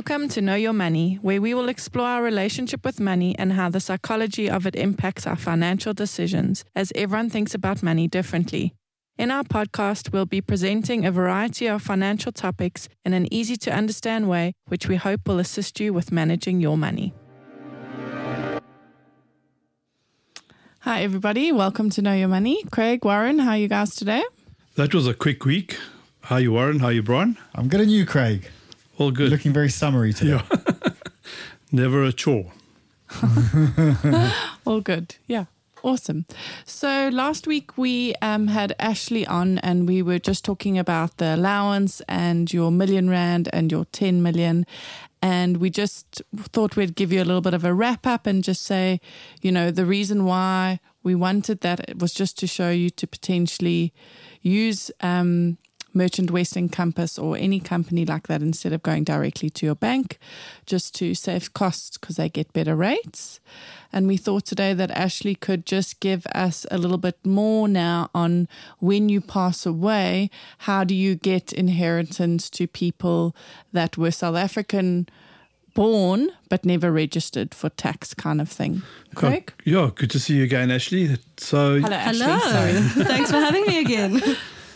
Welcome to Know Your Money, where we will explore our relationship with money and how the psychology of it impacts our financial decisions, as everyone thinks about money differently. In our podcast, we'll be presenting a variety of financial topics in an easy to understand way, which we hope will assist you with managing your money. Hi, everybody. Welcome to Know Your Money. Craig, Warren, how are you guys today? That was a quick week. How are you, Warren? How are you, Brian? I'm good and you, Craig. All good. Looking very summery today. Yeah. Never a chore. All good. Yeah. Awesome. So last week we um, had Ashley on and we were just talking about the allowance and your million rand and your 10 million. And we just thought we'd give you a little bit of a wrap up and just say, you know, the reason why we wanted that was just to show you to potentially use um, Merchant Western Compass or any company like that instead of going directly to your bank, just to save costs because they get better rates. And we thought today that Ashley could just give us a little bit more now on when you pass away, how do you get inheritance to people that were South African born but never registered for tax kind of thing. Craig? Yeah, good to see you again, Ashley. So Hello, Ashley. Hello. Thanks for having me again.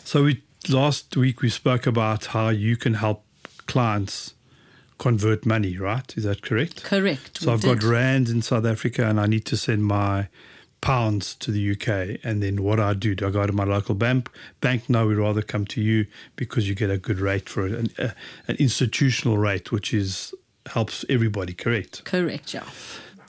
So we last week we spoke about how you can help clients convert money, right? Is that correct? Correct. So I've got rands in South Africa and I need to send my pounds to the UK. And then what I do, do I go to my local bank? Bank, no, we'd rather come to you because you get a good rate for it, an, uh, an institutional rate, which is helps everybody, correct? Correct, yeah.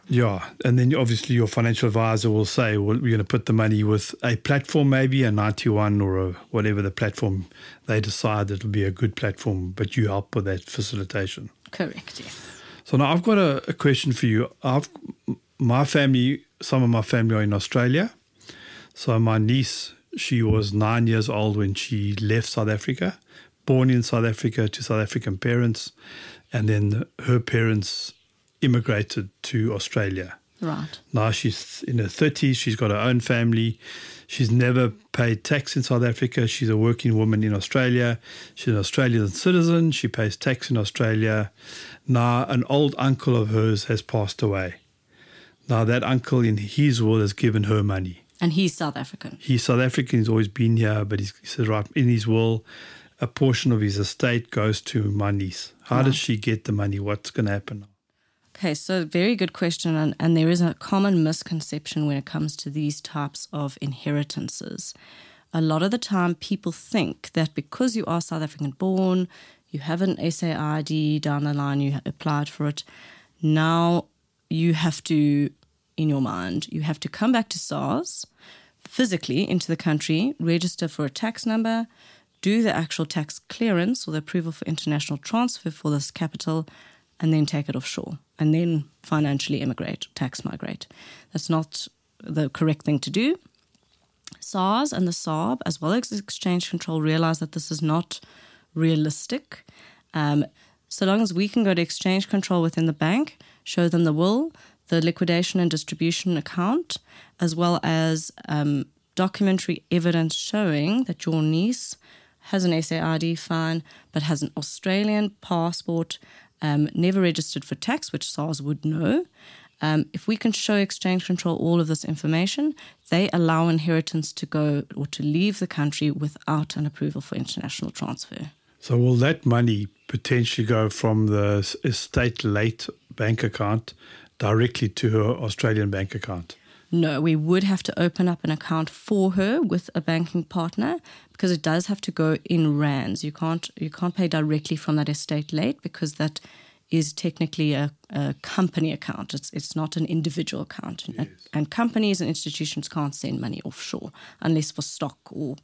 Yeah, and then obviously your financial advisor will say, well, we're going to put the money with a platform, maybe a 91 or a, whatever the platform they decide that will be a good platform, but you help with that facilitation. Correct, yes. So now I've got a, a question for you. I've my family, some of my family are in Australia. So my niece, she was nine years old when she left South Africa, born in South Africa to South African parents, and then her parents immigrated to Australia. Right. Now she's in her 30s, she's got her own family. She's never paid tax in South Africa. She's a working woman in Australia. She's an Australian citizen. She pays tax in Australia. Now, an old uncle of hers has passed away. Now, that uncle in his will has given her money. And he's South African. He's South African, he's always been here, but he's, he says, right, in his will, a portion of his estate goes to my niece. How does she get the money? What's going to happen now? Okay, so very good question. And, and there is a common misconception when it comes to these types of inheritances. A lot of the time, people think that because you are South African born, you have an SAID down the line, you applied for it, now you have to, in your mind, you have to come back to SARS physically into the country, register for a tax number, do the actual tax clearance or the approval for international transfer for this capital, and then take it offshore and then financially immigrate, tax migrate. That's not the correct thing to do. SARS and the SARB, as well as Exchange Control, realize that this is not realistic. Um, so long as we can go to Exchange Control within the bank, show them the will, the liquidation and distribution account, as well as um, documentary evidence showing that your niece has an SAID fine but has an Australian passport um, never registered for tax, which SARS would know. Um, if we can show Exchange Control all of this information, they allow inheritance to go or to leave the country without an approval for international transfer. So, will that money potentially go from the estate late bank account directly to her Australian bank account? No, we would have to open up an account for her with a banking partner because it does have to go in rands. You can't you can't pay directly from that estate late because that is technically a, a company account. It's it's not an individual account, yes. and, and companies and institutions can't send money offshore unless for stock or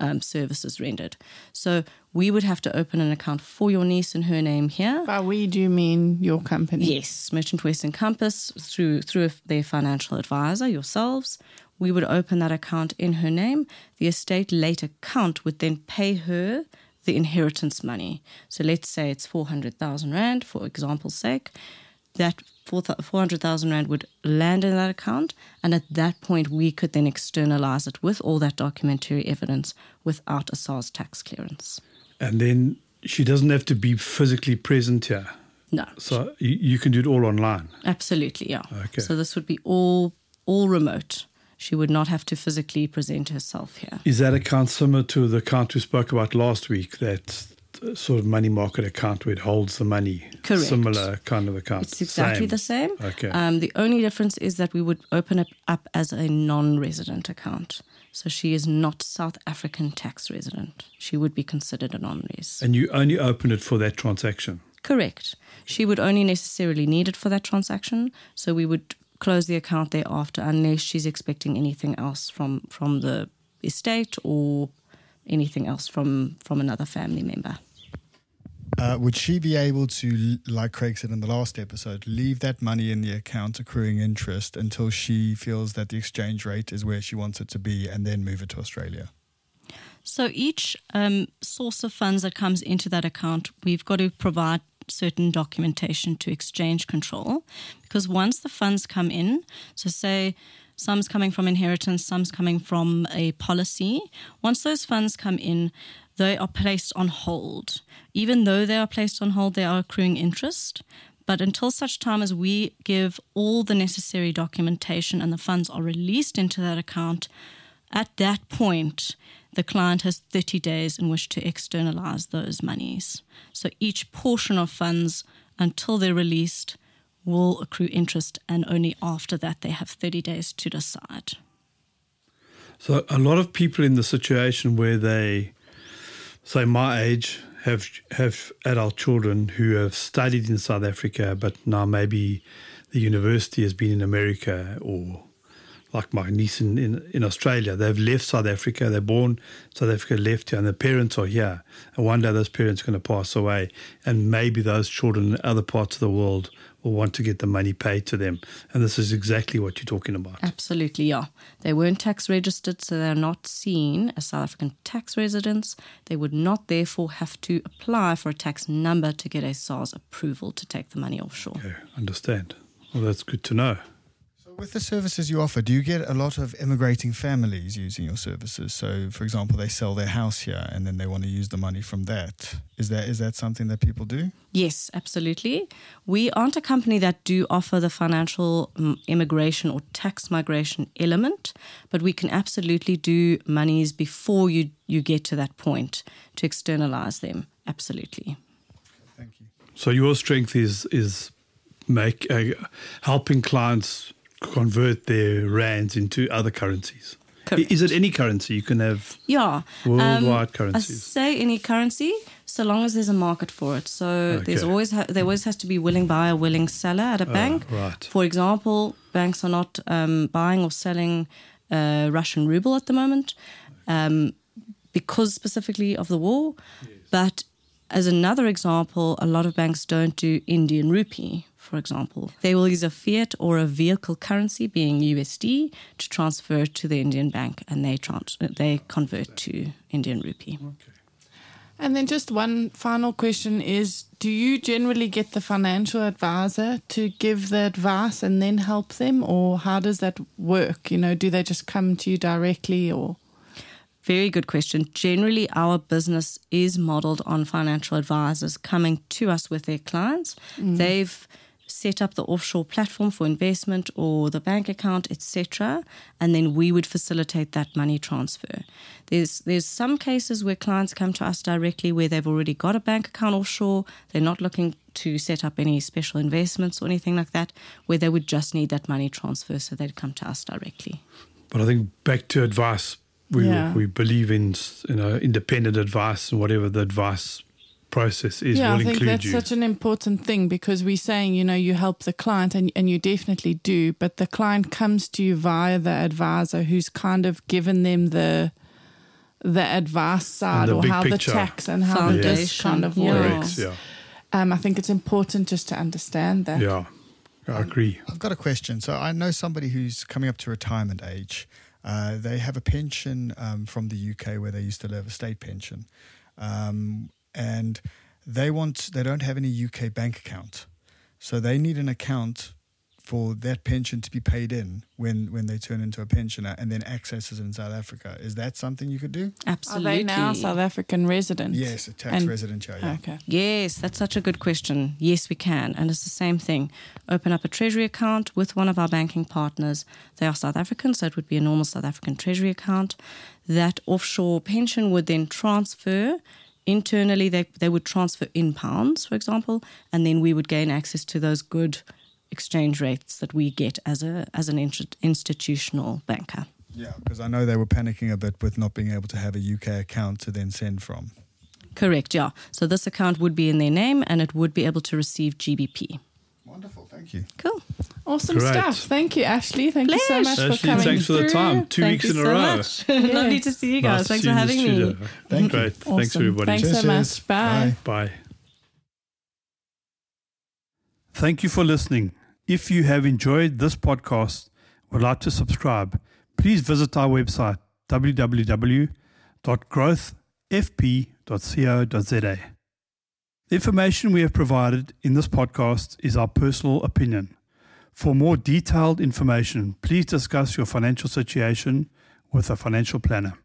um, services rendered. So we would have to open an account for your niece in her name here. By we, do you mean your company? Yes, Merchant Western Compass through through their financial advisor, yourselves. We would open that account in her name. The estate late account would then pay her the inheritance money. So let's say it's 400,000 Rand, for example's sake. That 400,000 Rand would land in that account. And at that point, we could then externalize it with all that documentary evidence without a SARS tax clearance. And then she doesn't have to be physically present here. No. So you, you can do it all online. Absolutely, yeah. Okay. So this would be all all remote. She would not have to physically present herself here. Is that account similar to the account we spoke about last week? That uh, sort of money market account where it holds the money. Correct. Similar kind of account. It's exactly the same. Okay. Um, the only difference is that we would open it up as a non-resident account. So she is not South African tax resident. She would be considered a non-res. And you only open it for that transaction. Correct. She would only necessarily need it for that transaction. So we would close the account thereafter unless she's expecting anything else from, from the estate or anything else from, from another family member. Uh, would she be able to, like Craig said in the last episode, leave that money in the account accruing interest until she feels that the exchange rate is where she wants it to be and then move it to Australia? So each um, source of funds that comes into that account, we've got to provide certain documentation to exchange control because once the funds come in, so say some's coming from inheritance, some's coming from a policy, once those funds come in, they are placed on hold. Even though they are placed on hold, they are accruing interest. But until such time as we give all the necessary documentation and the funds are released into that account, at that point, the client has 30 days in which to externalize those monies. So each portion of funds until they're released will accrue interest, and only after that they have 30 days to decide. So a lot of people in the situation where they, say my age, have have adult children who have studied in South Africa, but now maybe the university has been in America or like my niece in, in, in Australia. They've left South Africa. They're born South Africa, left here, and their parents are here. And one day those parents are going to pass away, and maybe those children in other parts of the world will want to get the money paid to them. And this is exactly what you're talking about. Absolutely, yeah. They weren't tax registered, so they're not seen as South African tax residents. They would not therefore have to apply for a tax number to get a SARS approval to take the money offshore. Okay, understand. Well, that's good to know. With the services you offer, do you get a lot of immigrating families using your services? So, for example, they sell their house here and then they want to use the money from that. Is that is that something that people do? Yes, absolutely. We aren't a company that do offer the financial um, immigration or tax migration element, but we can absolutely do monies before you you get to that point to externalize them. Absolutely. Thank you. So your strength is is make uh, helping clients convert their rands into other currencies. Correct. Is it any currency you can have? Yeah. Worldwide I currencies. say any currency, so long as there's a market for it. So there's always ha- there always has to be willing buyer, willing seller at a bank. right. For example, banks are not um, buying or selling uh, Russian ruble at the moment um, because specifically of the war. But as another example, a lot of banks don't do Indian rupee. For example, they will use a fiat or a vehicle currency, being USD, to transfer to the Indian bank, and they trans- they convert to Indian rupee. And then just one final question is do you generally get the financial advisor to give the advice and then help them or how does that work? You know, do they just come to you directly or Very good question. Generally, our business is modeled on financial advisors coming to us with their clients. Mm. They've set up the offshore platform for investment or the bank account, etc., and then we would facilitate that money transfer. There's there's some cases where clients come to us directly where they've already got a bank account offshore. They're not looking to set up any special investments or anything like that, where they would just need that money transfer, so they'd come to us directly. But I think back to advice, we Yeah. we believe in you know independent advice and whatever the advice process is yeah, will I think that's you. such an important thing because we're saying, you know, you help the client and, and you definitely do, but the client comes to you via the advisor who's kind of given them the the advice side the or how picture. the tax and how this Foundation, kind of yeah. works. Yeah. Um, I think it's important just to understand that. Yeah. I agree. I've got a question. So I know somebody who's coming up to retirement age. Uh, they have a pension um, from the UK where they used to live, a state pension, um, and they want they don't have any UK bank account, so they need an account for that pension to be paid in when, when they turn into a pensioner and then accesses in South Africa. Is that something you could do? Absolutely. Are they now South African residents? Yes, a tax And- resident here. Yeah. Okay. Yes, that's such a good question. Yes, we can. And it's the same thing. Open up a treasury account with one of our banking partners. They are South African, so it would be a normal South African treasury account. That offshore pension would then transfer. Internally, they, they would transfer in pounds, for example, and then we would gain access to those good exchange rates that we get as a as an inst- institutional banker. Yeah, because I know they were panicking a bit with not being able to have a UK account to then send from. Correct, yeah. So this account would be in their name and it would be able to receive GBP. Wonderful, thank you. Cool. Awesome Great. stuff. Thank you, Ashley. Thank you so Pleasure. much for Ashley, coming thanks for the time. Two Thank weeks you in a so row. much. Lovely to see you guys. Nice Thanks for you in the having me. studio. Thank you. Great. Thanks, everybody. Thanks Cheers, so cheers. much. Bye. Bye. Bye. Thank you for listening. If you have enjoyed this podcast, would like to subscribe, please visit our website www.growthfp.co.za. The information we have provided in this podcast is our personal opinion. For more detailed information, please discuss your financial situation with a financial planner.